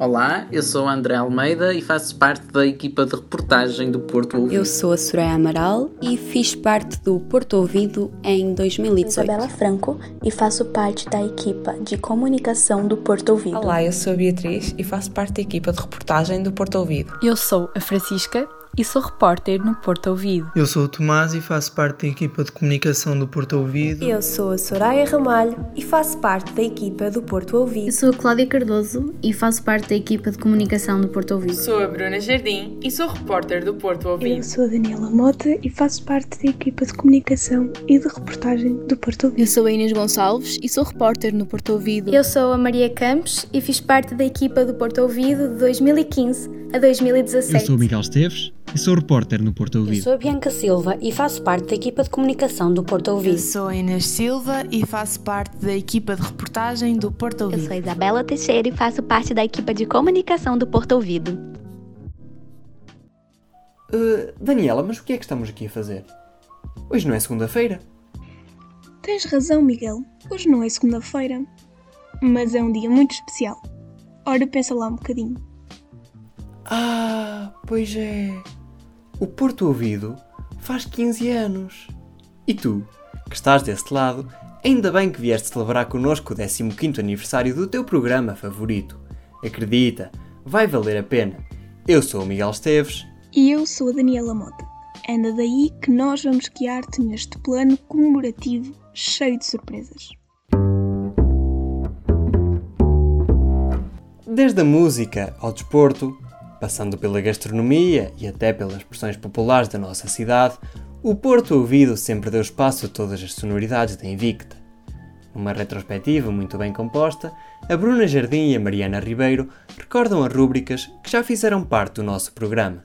Olá, eu sou André Almeida e faço parte da equipa de reportagem do Porto Ouvido. Eu sou a Soraya Amaral e fiz parte do Porto Ouvido em 2018. Isabela Franco e faço parte da equipa de comunicação do Porto Ouvido. Olá, eu sou a Beatriz e faço parte da equipa de reportagem do Porto Ouvido. Eu sou a Francisca e sou repórter no Porto Ouvido. Eu sou o Tomás e faço parte da equipa de comunicação do Porto Ouvido. Eu sou a Soraya Ramalho e faço parte da equipa do Porto Ouvido. Eu sou a Cláudia Cardoso e faço parte da equipa de comunicação do Porto Ouvido. Sou a Bruna Jardim e sou repórter do Porto Ouvido. Eu sou a Daniela Mota e faço parte da equipa de comunicação e de reportagem do Porto Ouvido. Eu sou a Inês Gonçalves e sou repórter no Porto Ouvido. Eu sou a Maria Campos e fiz parte da equipa do Porto Ouvido de 2015 a 2017. Eu sou o Miguel Esteves e sou repórter no Porto Ouvido. Eu sou a Bianca Silva e faço parte da equipa de comunicação do Porto Ouvido. Eu sou a Inês Silva e faço parte da equipa de reportagem do Porto Ouvido. Eu sou a Isabela Teixeira e faço parte da equipa de comunicação do Porto Ouvido. Uh, Daniela, mas o que é que estamos aqui a fazer? Hoje não é segunda-feira? Tens razão, Miguel. Hoje não é segunda-feira. Mas é um dia muito especial. Ora, pensa lá um bocadinho. Ah, pois é. O Porto Ouvido faz 15 anos. E tu, que estás desse lado, ainda bem que vieste celebrar connosco o 15 aniversário do teu programa favorito. Acredita, vai valer a pena. Eu sou o Miguel Esteves. E eu sou a Daniela Mota. Anda daí que nós vamos guiar-te neste plano comemorativo cheio de surpresas. Desde a música ao desporto, passando pela gastronomia e até pelas expressões populares da nossa cidade, o Porto Ouvido sempre deu espaço a todas as sonoridades da Invicta. Numa retrospectiva muito bem composta, a Bruna Jardim e a Mariana Ribeiro recordam as rúbricas que já fizeram parte do nosso programa.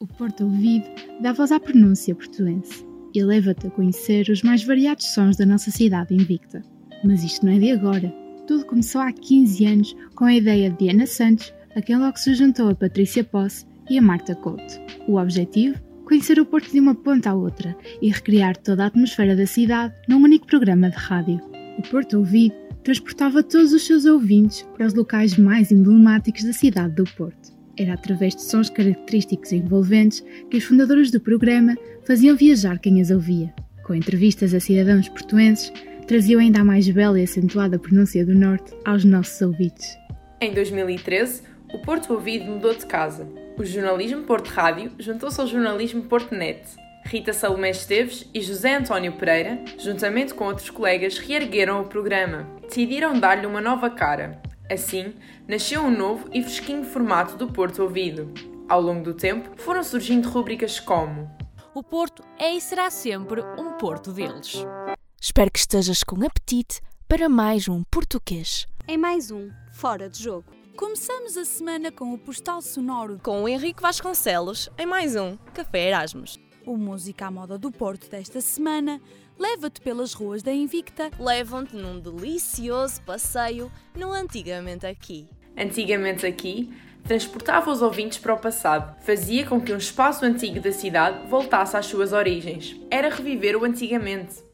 O Porto Ouvido dá voz à pronúncia portuense e leva-te a conhecer os mais variados sons da nossa cidade invicta. Mas isto não é de agora. Tudo começou há 15 anos com a ideia de Diana Santos, a quem logo se juntou a Patrícia Posse e a Marta Couto. O objetivo? Conhecer o Porto de uma ponta à outra e recriar toda a atmosfera da cidade num único programa de rádio. O Porto Ouvido transportava todos os seus ouvintes para os locais mais emblemáticos da cidade do Porto. Era através de sons característicos e envolventes que os fundadores do programa faziam viajar quem as ouvia, com entrevistas a cidadãos portuenses traziam ainda a mais bela e acentuada pronúncia do Norte aos nossos ouvidos. Em 2013, o Porto Ouvido mudou de casa. O jornalismo Porto Rádio juntou-se ao jornalismo Porto Net. Rita Salomé Esteves e José António Pereira, juntamente com outros colegas, reergueram o programa. Decidiram dar-lhe uma nova cara. Assim, nasceu um novo e fresquinho formato do Porto Ouvido. Ao longo do tempo, foram surgindo rubricas como O Porto é e será sempre um Porto deles. Espero que estejas com apetite para mais um português. Em mais um Fora de Jogo. Começamos a semana com o postal sonoro com o Henrique Vasconcelos em mais um Café Erasmus. O Música à Moda do Porto desta semana leva-te pelas ruas da Invicta. Levam-te num delicioso passeio no Antigamente Aqui. Antigamente Aqui transportava os ouvintes para o passado, fazia com que um espaço antigo da cidade voltasse às suas origens. Era reviver o antigamente.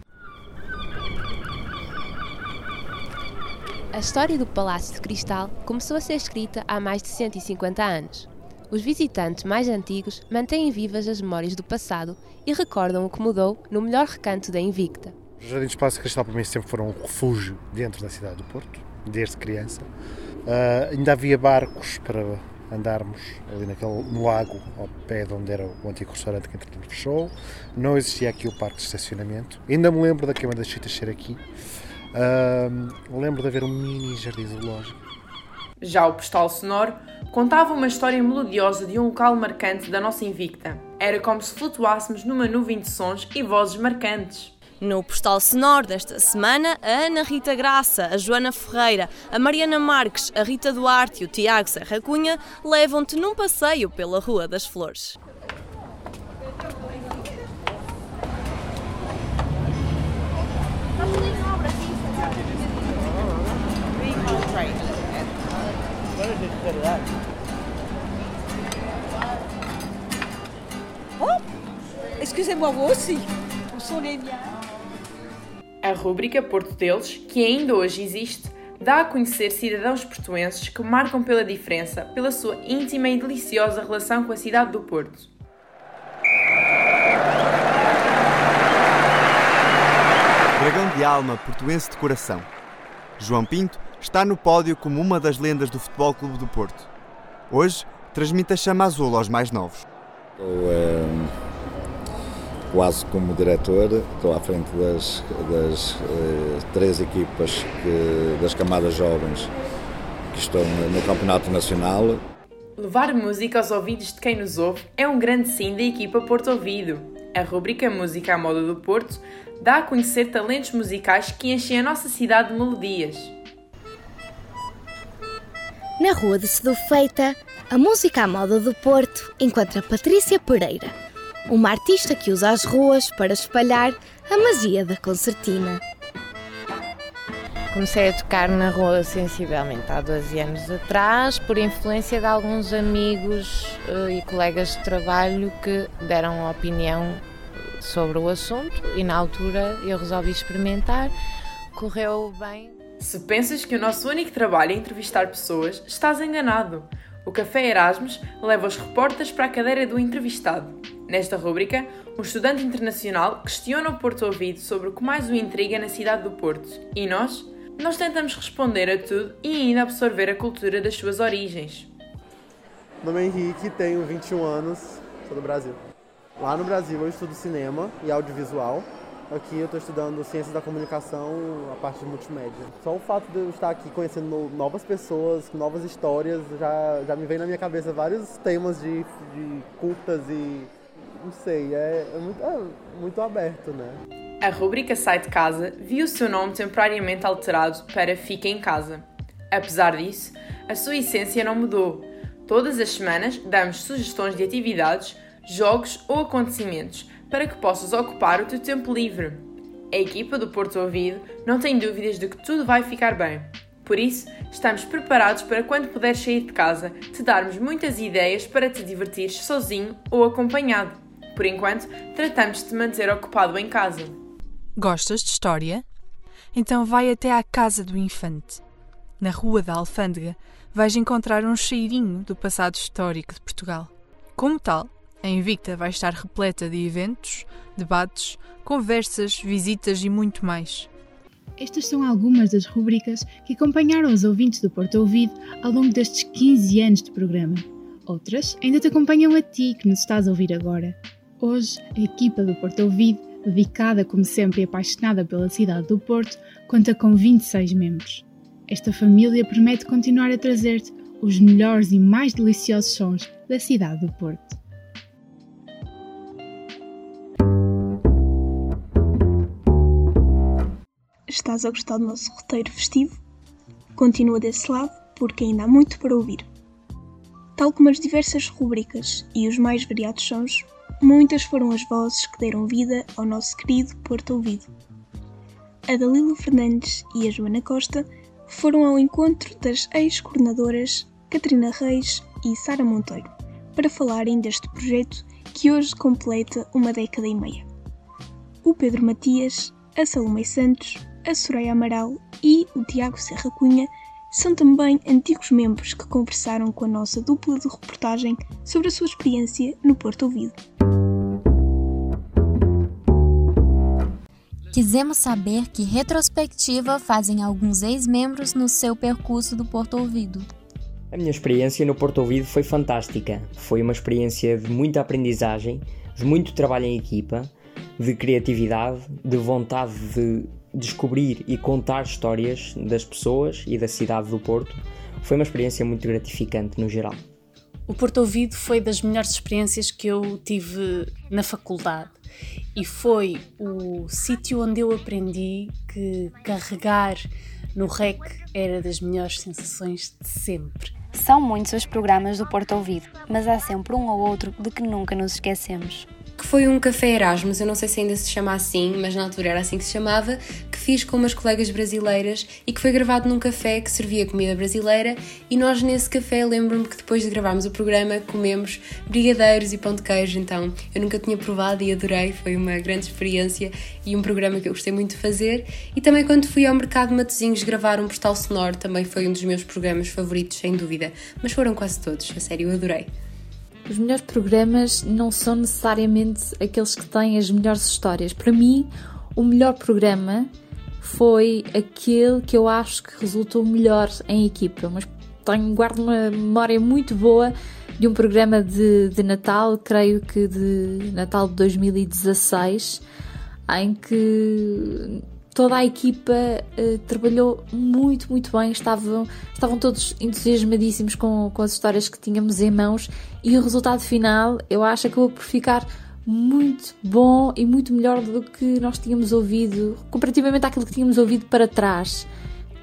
A história do Palácio de Cristal começou a ser escrita há mais de 150 anos. Os visitantes mais antigos mantêm vivas as memórias do passado e recordam o que mudou no melhor recanto da Invicta. Os Jardins do Palácio de Cristal para mim sempre foram um refúgio dentro da cidade do Porto, desde criança. Uh, ainda havia barcos para andarmos ali naquele, no lago, ao pé de onde era o antigo restaurante que entretanto fechou. Não existia aqui o parque de estacionamento. Ainda me lembro da queima das chitas ser aqui. Uh, lembro de haver um mini jardim zoológico. Já o postal sonoro contava uma história melodiosa de um local marcante da nossa Invicta. Era como se flutuássemos numa nuvem de sons e vozes marcantes. No postal sonoro desta semana, a Ana Rita Graça, a Joana Ferreira, a Mariana Marques, a Rita Duarte e o Tiago Serra Cunha levam-te num passeio pela Rua das Flores. Oh, excusez-moi, vous aussi. Sont les miens A rúbrica Porto deles, que ainda hoje existe, dá a conhecer cidadãos portuenses que marcam pela diferença, pela sua íntima e deliciosa relação com a cidade do Porto. Dragão de alma, portuense de coração. João Pinto está no pódio como uma das lendas do Futebol Clube do Porto. Hoje, transmite a chama azul aos mais novos. Estou é, quase como diretor, estou à frente das, das é, três equipas que, das camadas jovens que estão no Campeonato Nacional. Levar música aos ouvidos de quem nos ouve é um grande sim da equipa Porto Ouvido. A rubrica Música à Moda do Porto dá a conhecer talentos musicais que enchem a nossa cidade de melodias. Na Rua de Sedufeita, a música à moda do Porto encontra Patrícia Pereira, uma artista que usa as ruas para espalhar a magia da concertina. Comecei a tocar na rua sensivelmente há 12 anos atrás, por influência de alguns amigos e colegas de trabalho que deram opinião sobre o assunto e na altura eu resolvi experimentar. Correu bem. Se pensas que o nosso único trabalho é entrevistar pessoas, estás enganado. O Café Erasmus leva os repórteres para a cadeira do entrevistado. Nesta rúbrica, um estudante internacional questiona o Porto Ouvido sobre o que mais o intriga na cidade do Porto. E nós? Nós tentamos responder a tudo e ainda absorver a cultura das suas origens. Meu nome é Henrique, tenho 21 anos, sou do Brasil. Lá no Brasil eu estudo cinema e audiovisual. Aqui eu estou estudando ciências da comunicação, a parte de multimédia. Só o fato de eu estar aqui conhecendo novas pessoas, novas histórias, já, já me vem na minha cabeça vários temas de, de curtas e. não sei, é, é, muito, é muito aberto, né? A rubrica Sai de Casa viu o seu nome temporariamente alterado para Fica em Casa. Apesar disso, a sua essência não mudou. Todas as semanas damos sugestões de atividades, jogos ou acontecimentos para que possas ocupar o teu tempo livre. A equipa do Porto Ouvido não tem dúvidas de que tudo vai ficar bem. Por isso, estamos preparados para quando puderes sair de casa, te darmos muitas ideias para te divertires sozinho ou acompanhado. Por enquanto, tratamos de te manter ocupado em casa. Gostas de história? Então vai até à Casa do Infante. Na Rua da Alfândega vais encontrar um cheirinho do passado histórico de Portugal. Como tal, a Invicta vai estar repleta de eventos, debates, conversas, visitas e muito mais. Estas são algumas das rubricas que acompanharam os ouvintes do Porto Ouvido ao longo destes 15 anos de programa. Outras ainda te acompanham a ti que nos estás a ouvir agora. Hoje, a equipa do Porto Ouvido, dedicada como sempre e apaixonada pela cidade do Porto, conta com 26 membros. Esta família promete continuar a trazer-te os melhores e mais deliciosos sons da cidade do Porto. Estás a gostar do nosso roteiro festivo? Continua desse lado, porque ainda há muito para ouvir. Tal como as diversas rubricas e os mais variados sons, muitas foram as vozes que deram vida ao nosso querido Porto Ouvido. A Dalila Fernandes e a Joana Costa foram ao encontro das ex-coordenadoras Catarina Reis e Sara Monteiro para falarem deste projeto que hoje completa uma década e meia. O Pedro Matias, a Salomé Santos, a Soraya Amaral e o Tiago Serra Cunha são também antigos membros que conversaram com a nossa dupla de reportagem sobre a sua experiência no Porto Ouvido. Quisemos saber que retrospectiva fazem alguns ex-membros no seu percurso do Porto Ouvido. A minha experiência no Porto Ouvido foi fantástica. Foi uma experiência de muita aprendizagem, de muito trabalho em equipa, de criatividade, de vontade de descobrir e contar histórias das pessoas e da cidade do Porto. Foi uma experiência muito gratificante no geral. O Porto Ouvido foi das melhores experiências que eu tive na faculdade e foi o sítio onde eu aprendi que carregar no REC era das melhores sensações de sempre. São muitos os programas do Porto Ouvido, mas há sempre um ou outro de que nunca nos esquecemos. Que foi um café Erasmus, eu não sei se ainda se chama assim, mas na altura era assim que se chamava, que fiz com umas colegas brasileiras e que foi gravado num café que servia comida brasileira e nós nesse café lembro-me que depois de gravarmos o programa comemos brigadeiros e pão de queijo, então eu nunca tinha provado e adorei, foi uma grande experiência e um programa que eu gostei muito de fazer e também quando fui ao mercado Matosinhos gravar um postal sonoro também foi um dos meus programas favoritos, sem dúvida, mas foram quase todos, a sério, eu adorei. Os melhores programas não são necessariamente aqueles que têm as melhores histórias. Para mim, o melhor programa foi aquele que eu acho que resultou melhor em equipa. Mas tenho, guardo uma memória muito boa de um programa de, de Natal, creio que de Natal de 2016, em que toda a equipa uh, trabalhou muito, muito bem, estavam, estavam todos entusiasmadíssimos com, com as histórias que tínhamos em mãos e o resultado final eu acho acabou por ficar muito bom e muito melhor do que nós tínhamos ouvido, comparativamente àquilo que tínhamos ouvido para trás.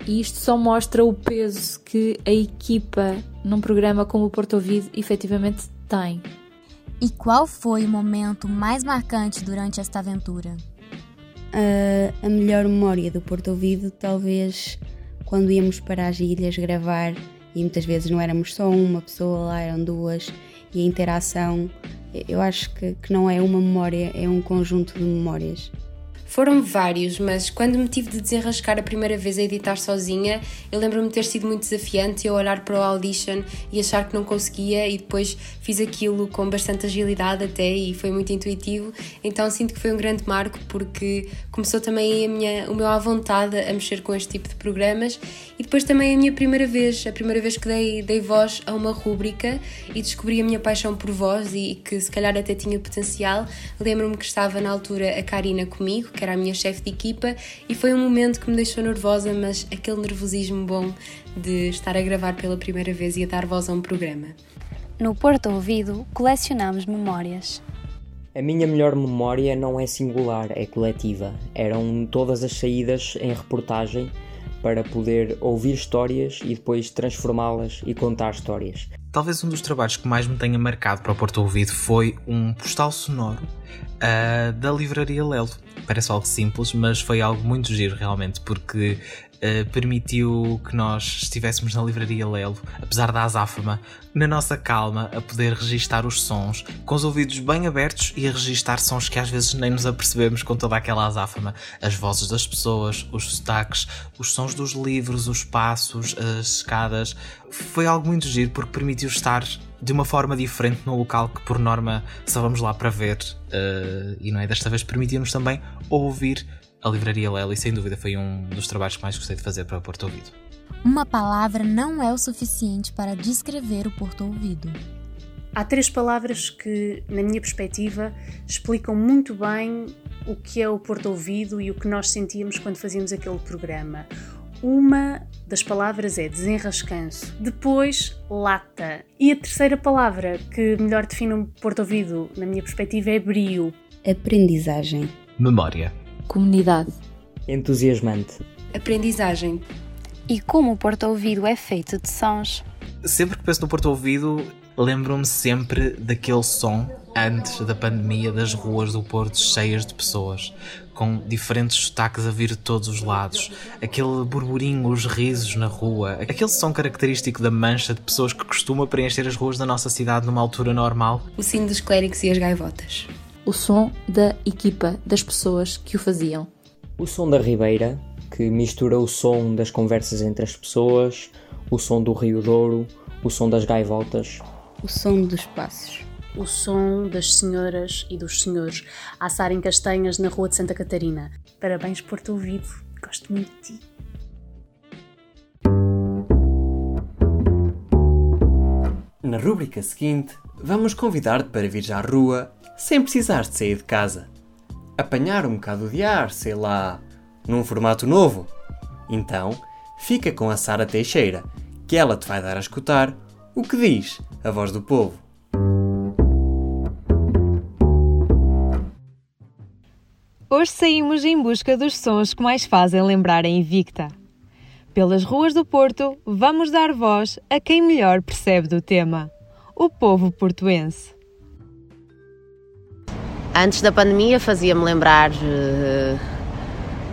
E isto só mostra o peso que a equipa num programa como o Porto Ouvido efetivamente tem. E qual foi o momento mais marcante durante esta aventura? Uh, a melhor memória do Porto Ouvido, talvez quando íamos para as ilhas gravar e muitas vezes não éramos só uma pessoa lá, eram duas, e a interação, eu acho que, que não é uma memória, é um conjunto de memórias. Foram vários, mas quando me tive de desenrascar a primeira vez a editar sozinha, eu lembro-me de ter sido muito desafiante eu olhar para o Audition e achar que não conseguia e depois fiz aquilo com bastante agilidade até e foi muito intuitivo. Então sinto que foi um grande marco porque começou também a minha, o meu à vontade a mexer com este tipo de programas e depois também a minha primeira vez, a primeira vez que dei, dei voz a uma rúbrica e descobri a minha paixão por voz e, e que se calhar até tinha potencial. Lembro-me que estava na altura a Karina comigo, que era a minha chefe de equipa, e foi um momento que me deixou nervosa, mas aquele nervosismo bom de estar a gravar pela primeira vez e a dar voz a um programa. No Porto Ouvido, colecionamos memórias. A minha melhor memória não é singular, é coletiva. Eram todas as saídas em reportagem para poder ouvir histórias e depois transformá-las e contar histórias. Talvez um dos trabalhos que mais me tenha marcado para o Porto Ouvido foi um postal sonoro uh, da livraria Lelo. Parece algo simples, mas foi algo muito giro realmente, porque Uh, permitiu que nós estivéssemos na livraria Lelo, apesar da azáfama, na nossa calma, a poder registar os sons, com os ouvidos bem abertos e a registar sons que às vezes nem nos apercebemos com toda aquela azáfama. As vozes das pessoas, os sotaques, os sons dos livros, os passos, as escadas. Foi algo muito giro porque permitiu estar de uma forma diferente no local que por norma só vamos lá para ver uh, e não é desta vez permitiu-nos também ouvir a livraria Lely sem dúvida foi um dos trabalhos que mais gostei de fazer para o Porto Ouvido. Uma palavra não é o suficiente para descrever o Porto Ouvido. Há três palavras que, na minha perspectiva, explicam muito bem o que é o Porto Ouvido e o que nós sentíamos quando fazíamos aquele programa. Uma das palavras é desenrascanço, depois lata. E a terceira palavra que melhor define o Porto Ouvido, na minha perspectiva, é brio. Aprendizagem. Memória. Comunidade. Entusiasmante. Aprendizagem. E como o Porto Ouvido é feito de sons? Sempre que penso no Porto Ouvido, lembro-me sempre daquele som antes da pandemia das ruas do Porto cheias de pessoas, com diferentes sotaques a vir de todos os lados, aquele burburinho, os risos na rua, aquele som característico da mancha de pessoas que costuma preencher as ruas da nossa cidade numa altura normal. O sino dos clérigos e as gaivotas. O som da equipa, das pessoas que o faziam. O som da Ribeira, que mistura o som das conversas entre as pessoas, o som do Rio Douro, o som das gaivotas. O som dos passos o som das senhoras e dos senhores a assarem castanhas na Rua de Santa Catarina. Parabéns por te ouvido, gosto muito de ti. Na rúbrica seguinte, vamos convidar-te para vir à rua sem precisar de sair de casa. Apanhar um bocado de ar, sei lá, num formato novo. Então, fica com a Sara Teixeira, que ela te vai dar a escutar o que diz a voz do povo. Hoje saímos em busca dos sons que mais fazem lembrar a Invicta. Pelas ruas do Porto, vamos dar voz a quem melhor percebe do tema: o povo portuense. Antes da pandemia fazia-me lembrar uh,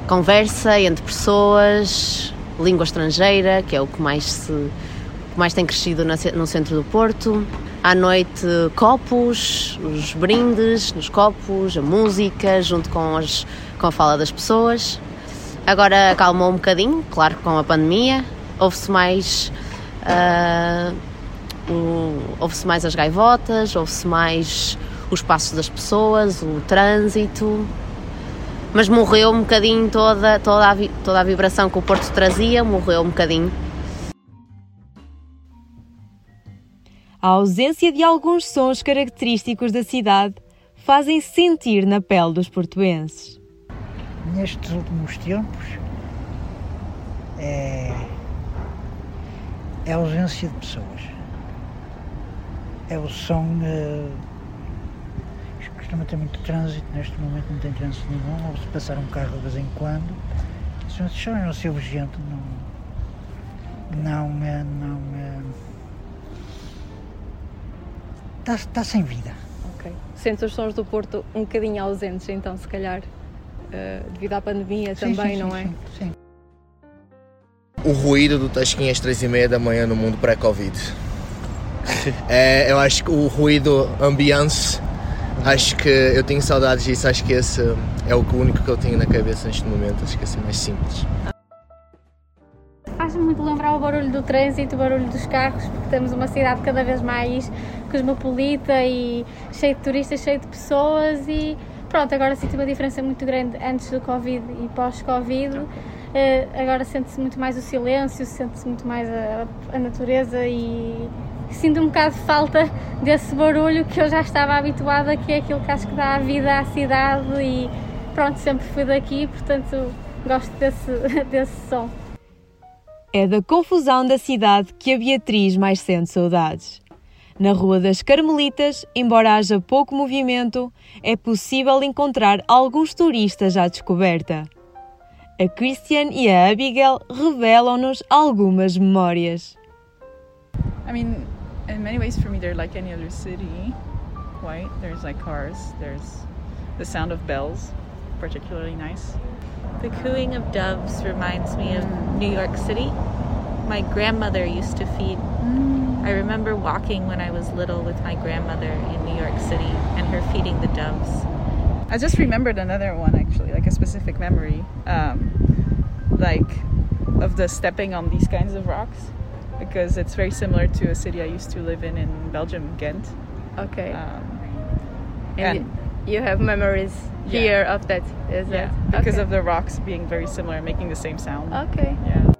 conversa entre pessoas, língua estrangeira, que é o que mais, se, que mais tem crescido no centro do Porto. À noite, copos, os brindes nos copos, a música, junto com, as, com a fala das pessoas. Agora acalmou um bocadinho, claro, com a pandemia. Houve-se mais. Uh, um, ouve-se mais as gaivotas, ouve-se mais os passos das pessoas, o trânsito, mas morreu um bocadinho toda, toda, a, toda a vibração que o Porto trazia, morreu um bocadinho. A ausência de alguns sons característicos da cidade fazem -se sentir na pele dos portuenses. Nestes últimos tempos, é, é a ausência de pessoas. É o som. Uh, costuma ter muito trânsito, neste momento não tem trânsito nenhum, ou se passar um carro de vez em quando. Se só é um seu vento, não. Não. não está, está sem vida. Ok. Sente os sons do Porto um bocadinho ausentes, então, se calhar, devido à pandemia sim, também, sim, não sim, é? Sim. O ruído do Tasquinha às três e meia da manhã no mundo pré-Covid. é, eu acho que o ruído ambiance acho que eu tenho saudades disso, acho que esse é o único que eu tenho na cabeça neste momento, acho que é assim mais simples. Faz-me muito lembrar o barulho do trânsito, o barulho dos carros, porque temos uma cidade cada vez mais cosmopolita e cheia de turistas, cheia de pessoas e pronto, agora sinto uma diferença muito grande antes do Covid e pós-Covid. Uh, agora sente-se muito mais o silêncio, sente-se muito mais a, a natureza e sinto um bocado de falta desse barulho que eu já estava habituada, que é aquilo que acho que dá a vida à cidade e pronto, sempre fui daqui, portanto gosto desse, desse som. É da confusão da cidade que a Beatriz mais sente saudades. Na Rua das Carmelitas, embora haja pouco movimento, é possível encontrar alguns turistas à descoberta. A Christian e a Abigail revelam-nos algumas memórias. I mean, in many ways for me they're like any other city right there's like cars there's the sound of bells particularly nice the cooing of doves reminds me of new york city my grandmother used to feed mm. I remember walking when i was little with my grandmother in new york city and her feeding the doves i just remembered another one actually like a specific memory um, like of the stepping on these kinds of rocks because it's very similar to a city I used to live in in Belgium, Ghent. Okay. Um, and, and, you have memories yeah. here of that, is yeah, it? because okay. of the rocks being very similar, making the same sound. Okay. Yeah.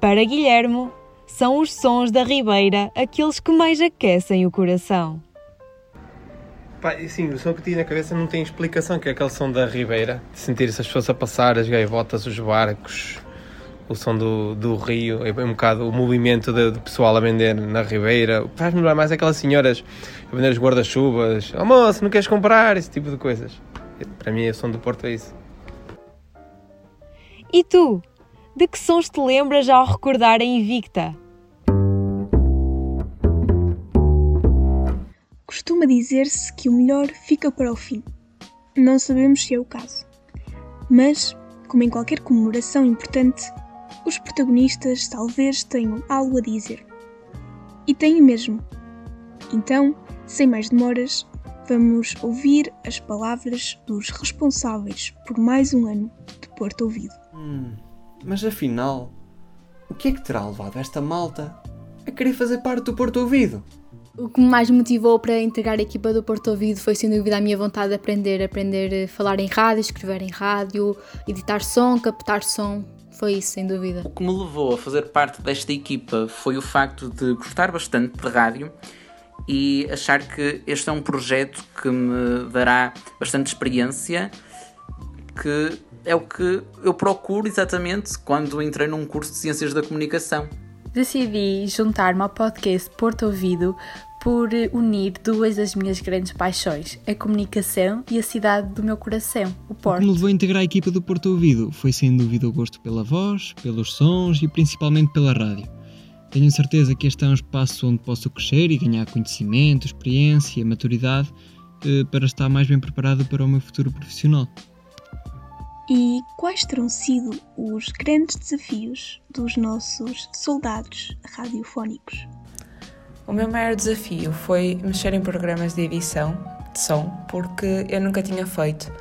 Para Guilhermo, são os sons da Ribeira aqueles que mais aquecem o coração. Pá, sim, o som que tinha na cabeça não tem explicação, que é aquele som da Ribeira, de sentir essas pessoas a passar, as gaivotas, os barcos, o som do, do rio, é um bocado o movimento de pessoal a vender na Ribeira. Faz-me lembrar mais aquelas senhoras a vender os guarda-chuvas. Oh moço, não queres comprar? Esse tipo de coisas. Para mim, o som do Porto é isso. E tu? De que sons te lembras ao recordar a Invicta? Costuma dizer-se que o melhor fica para o fim. Não sabemos se é o caso. Mas, como em qualquer comemoração importante, os protagonistas talvez tenham algo a dizer. E têm mesmo. Então, sem mais demoras, vamos ouvir as palavras dos responsáveis por mais um ano de Porto Ouvido. Hum, mas afinal, o que é que terá levado esta malta a querer fazer parte do Porto Ouvido? O que me mais motivou para integrar a equipa do Porto Ouvido foi sem dúvida a minha vontade de aprender, aprender a falar em rádio, escrever em rádio, editar som, captar som. Foi isso, sem dúvida. O que me levou a fazer parte desta equipa foi o facto de gostar bastante de rádio e achar que este é um projeto que me dará bastante experiência, que é o que eu procuro exatamente quando entrei num curso de Ciências da Comunicação. Decidi juntar-me ao podcast Porto Ouvido por unir duas das minhas grandes paixões, a comunicação e a cidade do meu coração, o Porto. O que me levou a integrar a equipa do Porto Ouvido foi sem dúvida o gosto pela voz, pelos sons e principalmente pela rádio. Tenho certeza que este é um espaço onde posso crescer e ganhar conhecimento, experiência, maturidade uh, para estar mais bem preparada para o meu futuro profissional. E quais terão sido os grandes desafios dos nossos soldados radiofónicos? O meu maior desafio foi mexer em programas de edição de som, porque eu nunca tinha feito,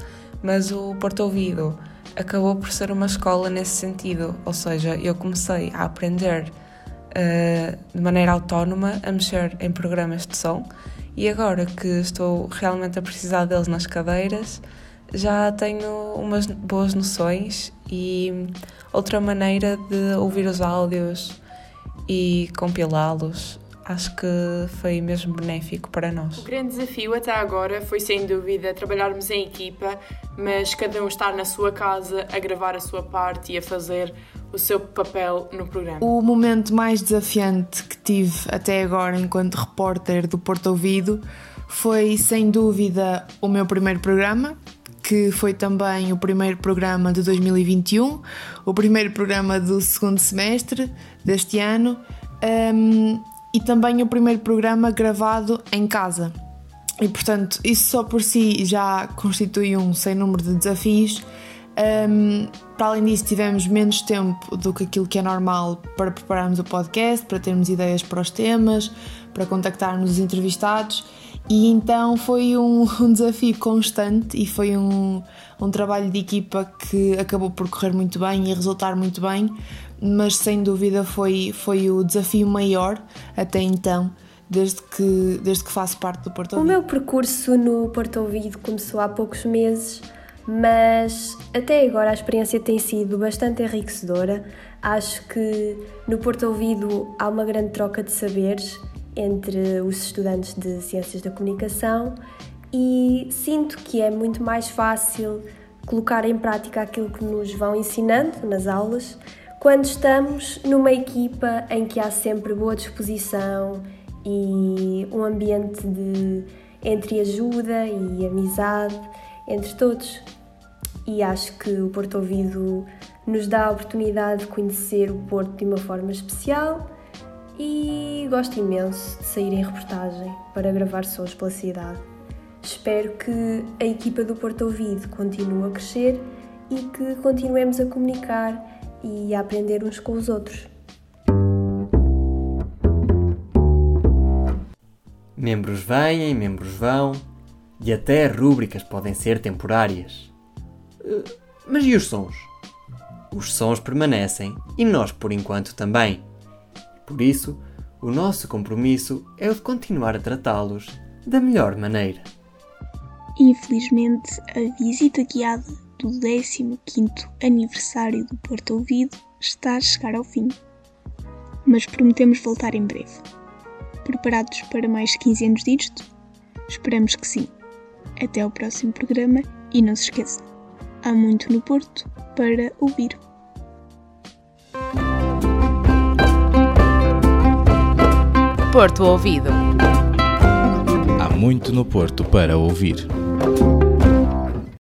mas o Porto Ouvido acabou por ser uma escola nesse sentido, ou seja, eu comecei a aprender uh, de maneira autónoma a mexer em programas de som e agora que estou realmente a precisar deles nas cadeiras, já tenho umas boas noções e outra maneira de ouvir os áudios e compilá-los acho que foi mesmo benéfico para nós. O grande desafio até agora foi sem dúvida trabalharmos em equipa, mas cada um estar na sua casa a gravar a sua parte e a fazer o seu papel no programa. O momento mais desafiante que tive até agora enquanto repórter do Porto Ouvido foi sem dúvida o meu primeiro programa, que foi também o primeiro programa de 2021, o primeiro programa do segundo semestre deste ano. Um, e também o primeiro programa gravado em casa. E portanto, isso só por si já constitui um sem número de desafios. Um, para além disso, tivemos menos tempo do que aquilo que é normal para prepararmos o podcast, para termos ideias para os temas, para contactarmos os entrevistados. E então foi um, um desafio constante e foi um, um trabalho de equipa que acabou por correr muito bem e resultar muito bem, mas sem dúvida foi, foi o desafio maior até então, desde que, desde que faço parte do Porto Ouvido. O meu percurso no Porto Ouvido começou há poucos meses, mas até agora a experiência tem sido bastante enriquecedora. Acho que no Porto Ouvido há uma grande troca de saberes entre os estudantes de Ciências da Comunicação e sinto que é muito mais fácil colocar em prática aquilo que nos vão ensinando nas aulas quando estamos numa equipa em que há sempre boa disposição e um ambiente de entre ajuda e amizade entre todos. E acho que o Porto Ouvido nos dá a oportunidade de conhecer o Porto de uma forma especial e gosto imenso de sair em reportagem para gravar sons pela cidade. Espero que a equipa do Porto Ouvido continue a crescer e que continuemos a comunicar e a aprender uns com os outros. Membros vêm, membros vão e até rúbricas podem ser temporárias. Eh, mas e os sons? Os sons permanecem e nós, por enquanto, também. Por isso, o nosso compromisso é o de continuar a tratá-los da melhor maneira. Infelizmente, a visita guiada do 15º aniversário do Porto Ouvido está a chegar ao fim. Mas prometemos voltar em breve. Preparados para mais 15 anos disto? Esperamos que sim. Até ao próximo programa e não se esqueça, há muito no Porto para ouvir. Porto Ouvido. Há muito no Porto para ouvir.